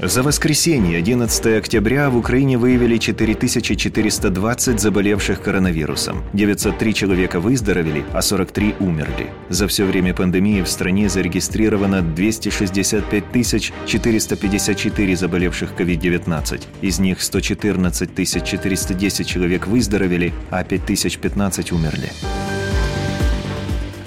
За воскресенье, 11 октября, в Украине выявили 4420 заболевших коронавирусом. 903 человека выздоровели, а 43 умерли. За все время пандемии в стране зарегистрировано 265 454 заболевших COVID-19. Из них 114 410 человек выздоровели, а 5015 умерли.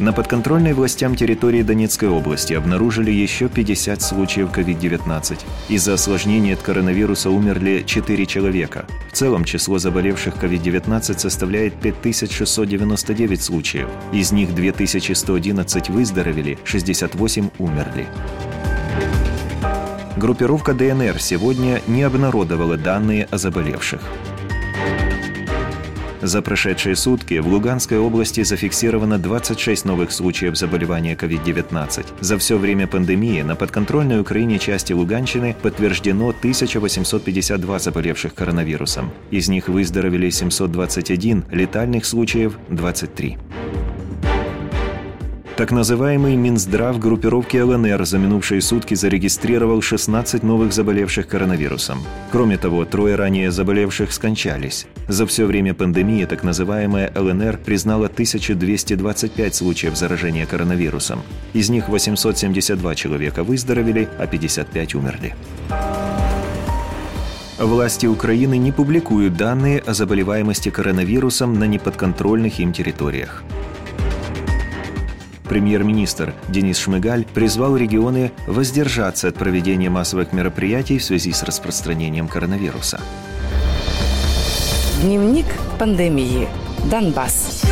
На подконтрольной властям территории Донецкой области обнаружили еще 50 случаев COVID-19. Из-за осложнений от коронавируса умерли 4 человека. В целом число заболевших COVID-19 составляет 5699 случаев. Из них 2111 выздоровели, 68 умерли. Группировка ДНР сегодня не обнародовала данные о заболевших. За прошедшие сутки в Луганской области зафиксировано 26 новых случаев заболевания COVID-19. За все время пандемии на подконтрольной Украине части Луганщины подтверждено 1852 заболевших коронавирусом. Из них выздоровели 721, летальных случаев – 23. Так называемый Минздрав группировки ЛНР за минувшие сутки зарегистрировал 16 новых заболевших коронавирусом. Кроме того, трое ранее заболевших скончались. За все время пандемии так называемая ЛНР признала 1225 случаев заражения коронавирусом. Из них 872 человека выздоровели, а 55 умерли. Власти Украины не публикуют данные о заболеваемости коронавирусом на неподконтрольных им территориях. Премьер-министр Денис Шмыгаль призвал регионы воздержаться от проведения массовых мероприятий в связи с распространением коронавируса. Дневник пандемии. Донбасс.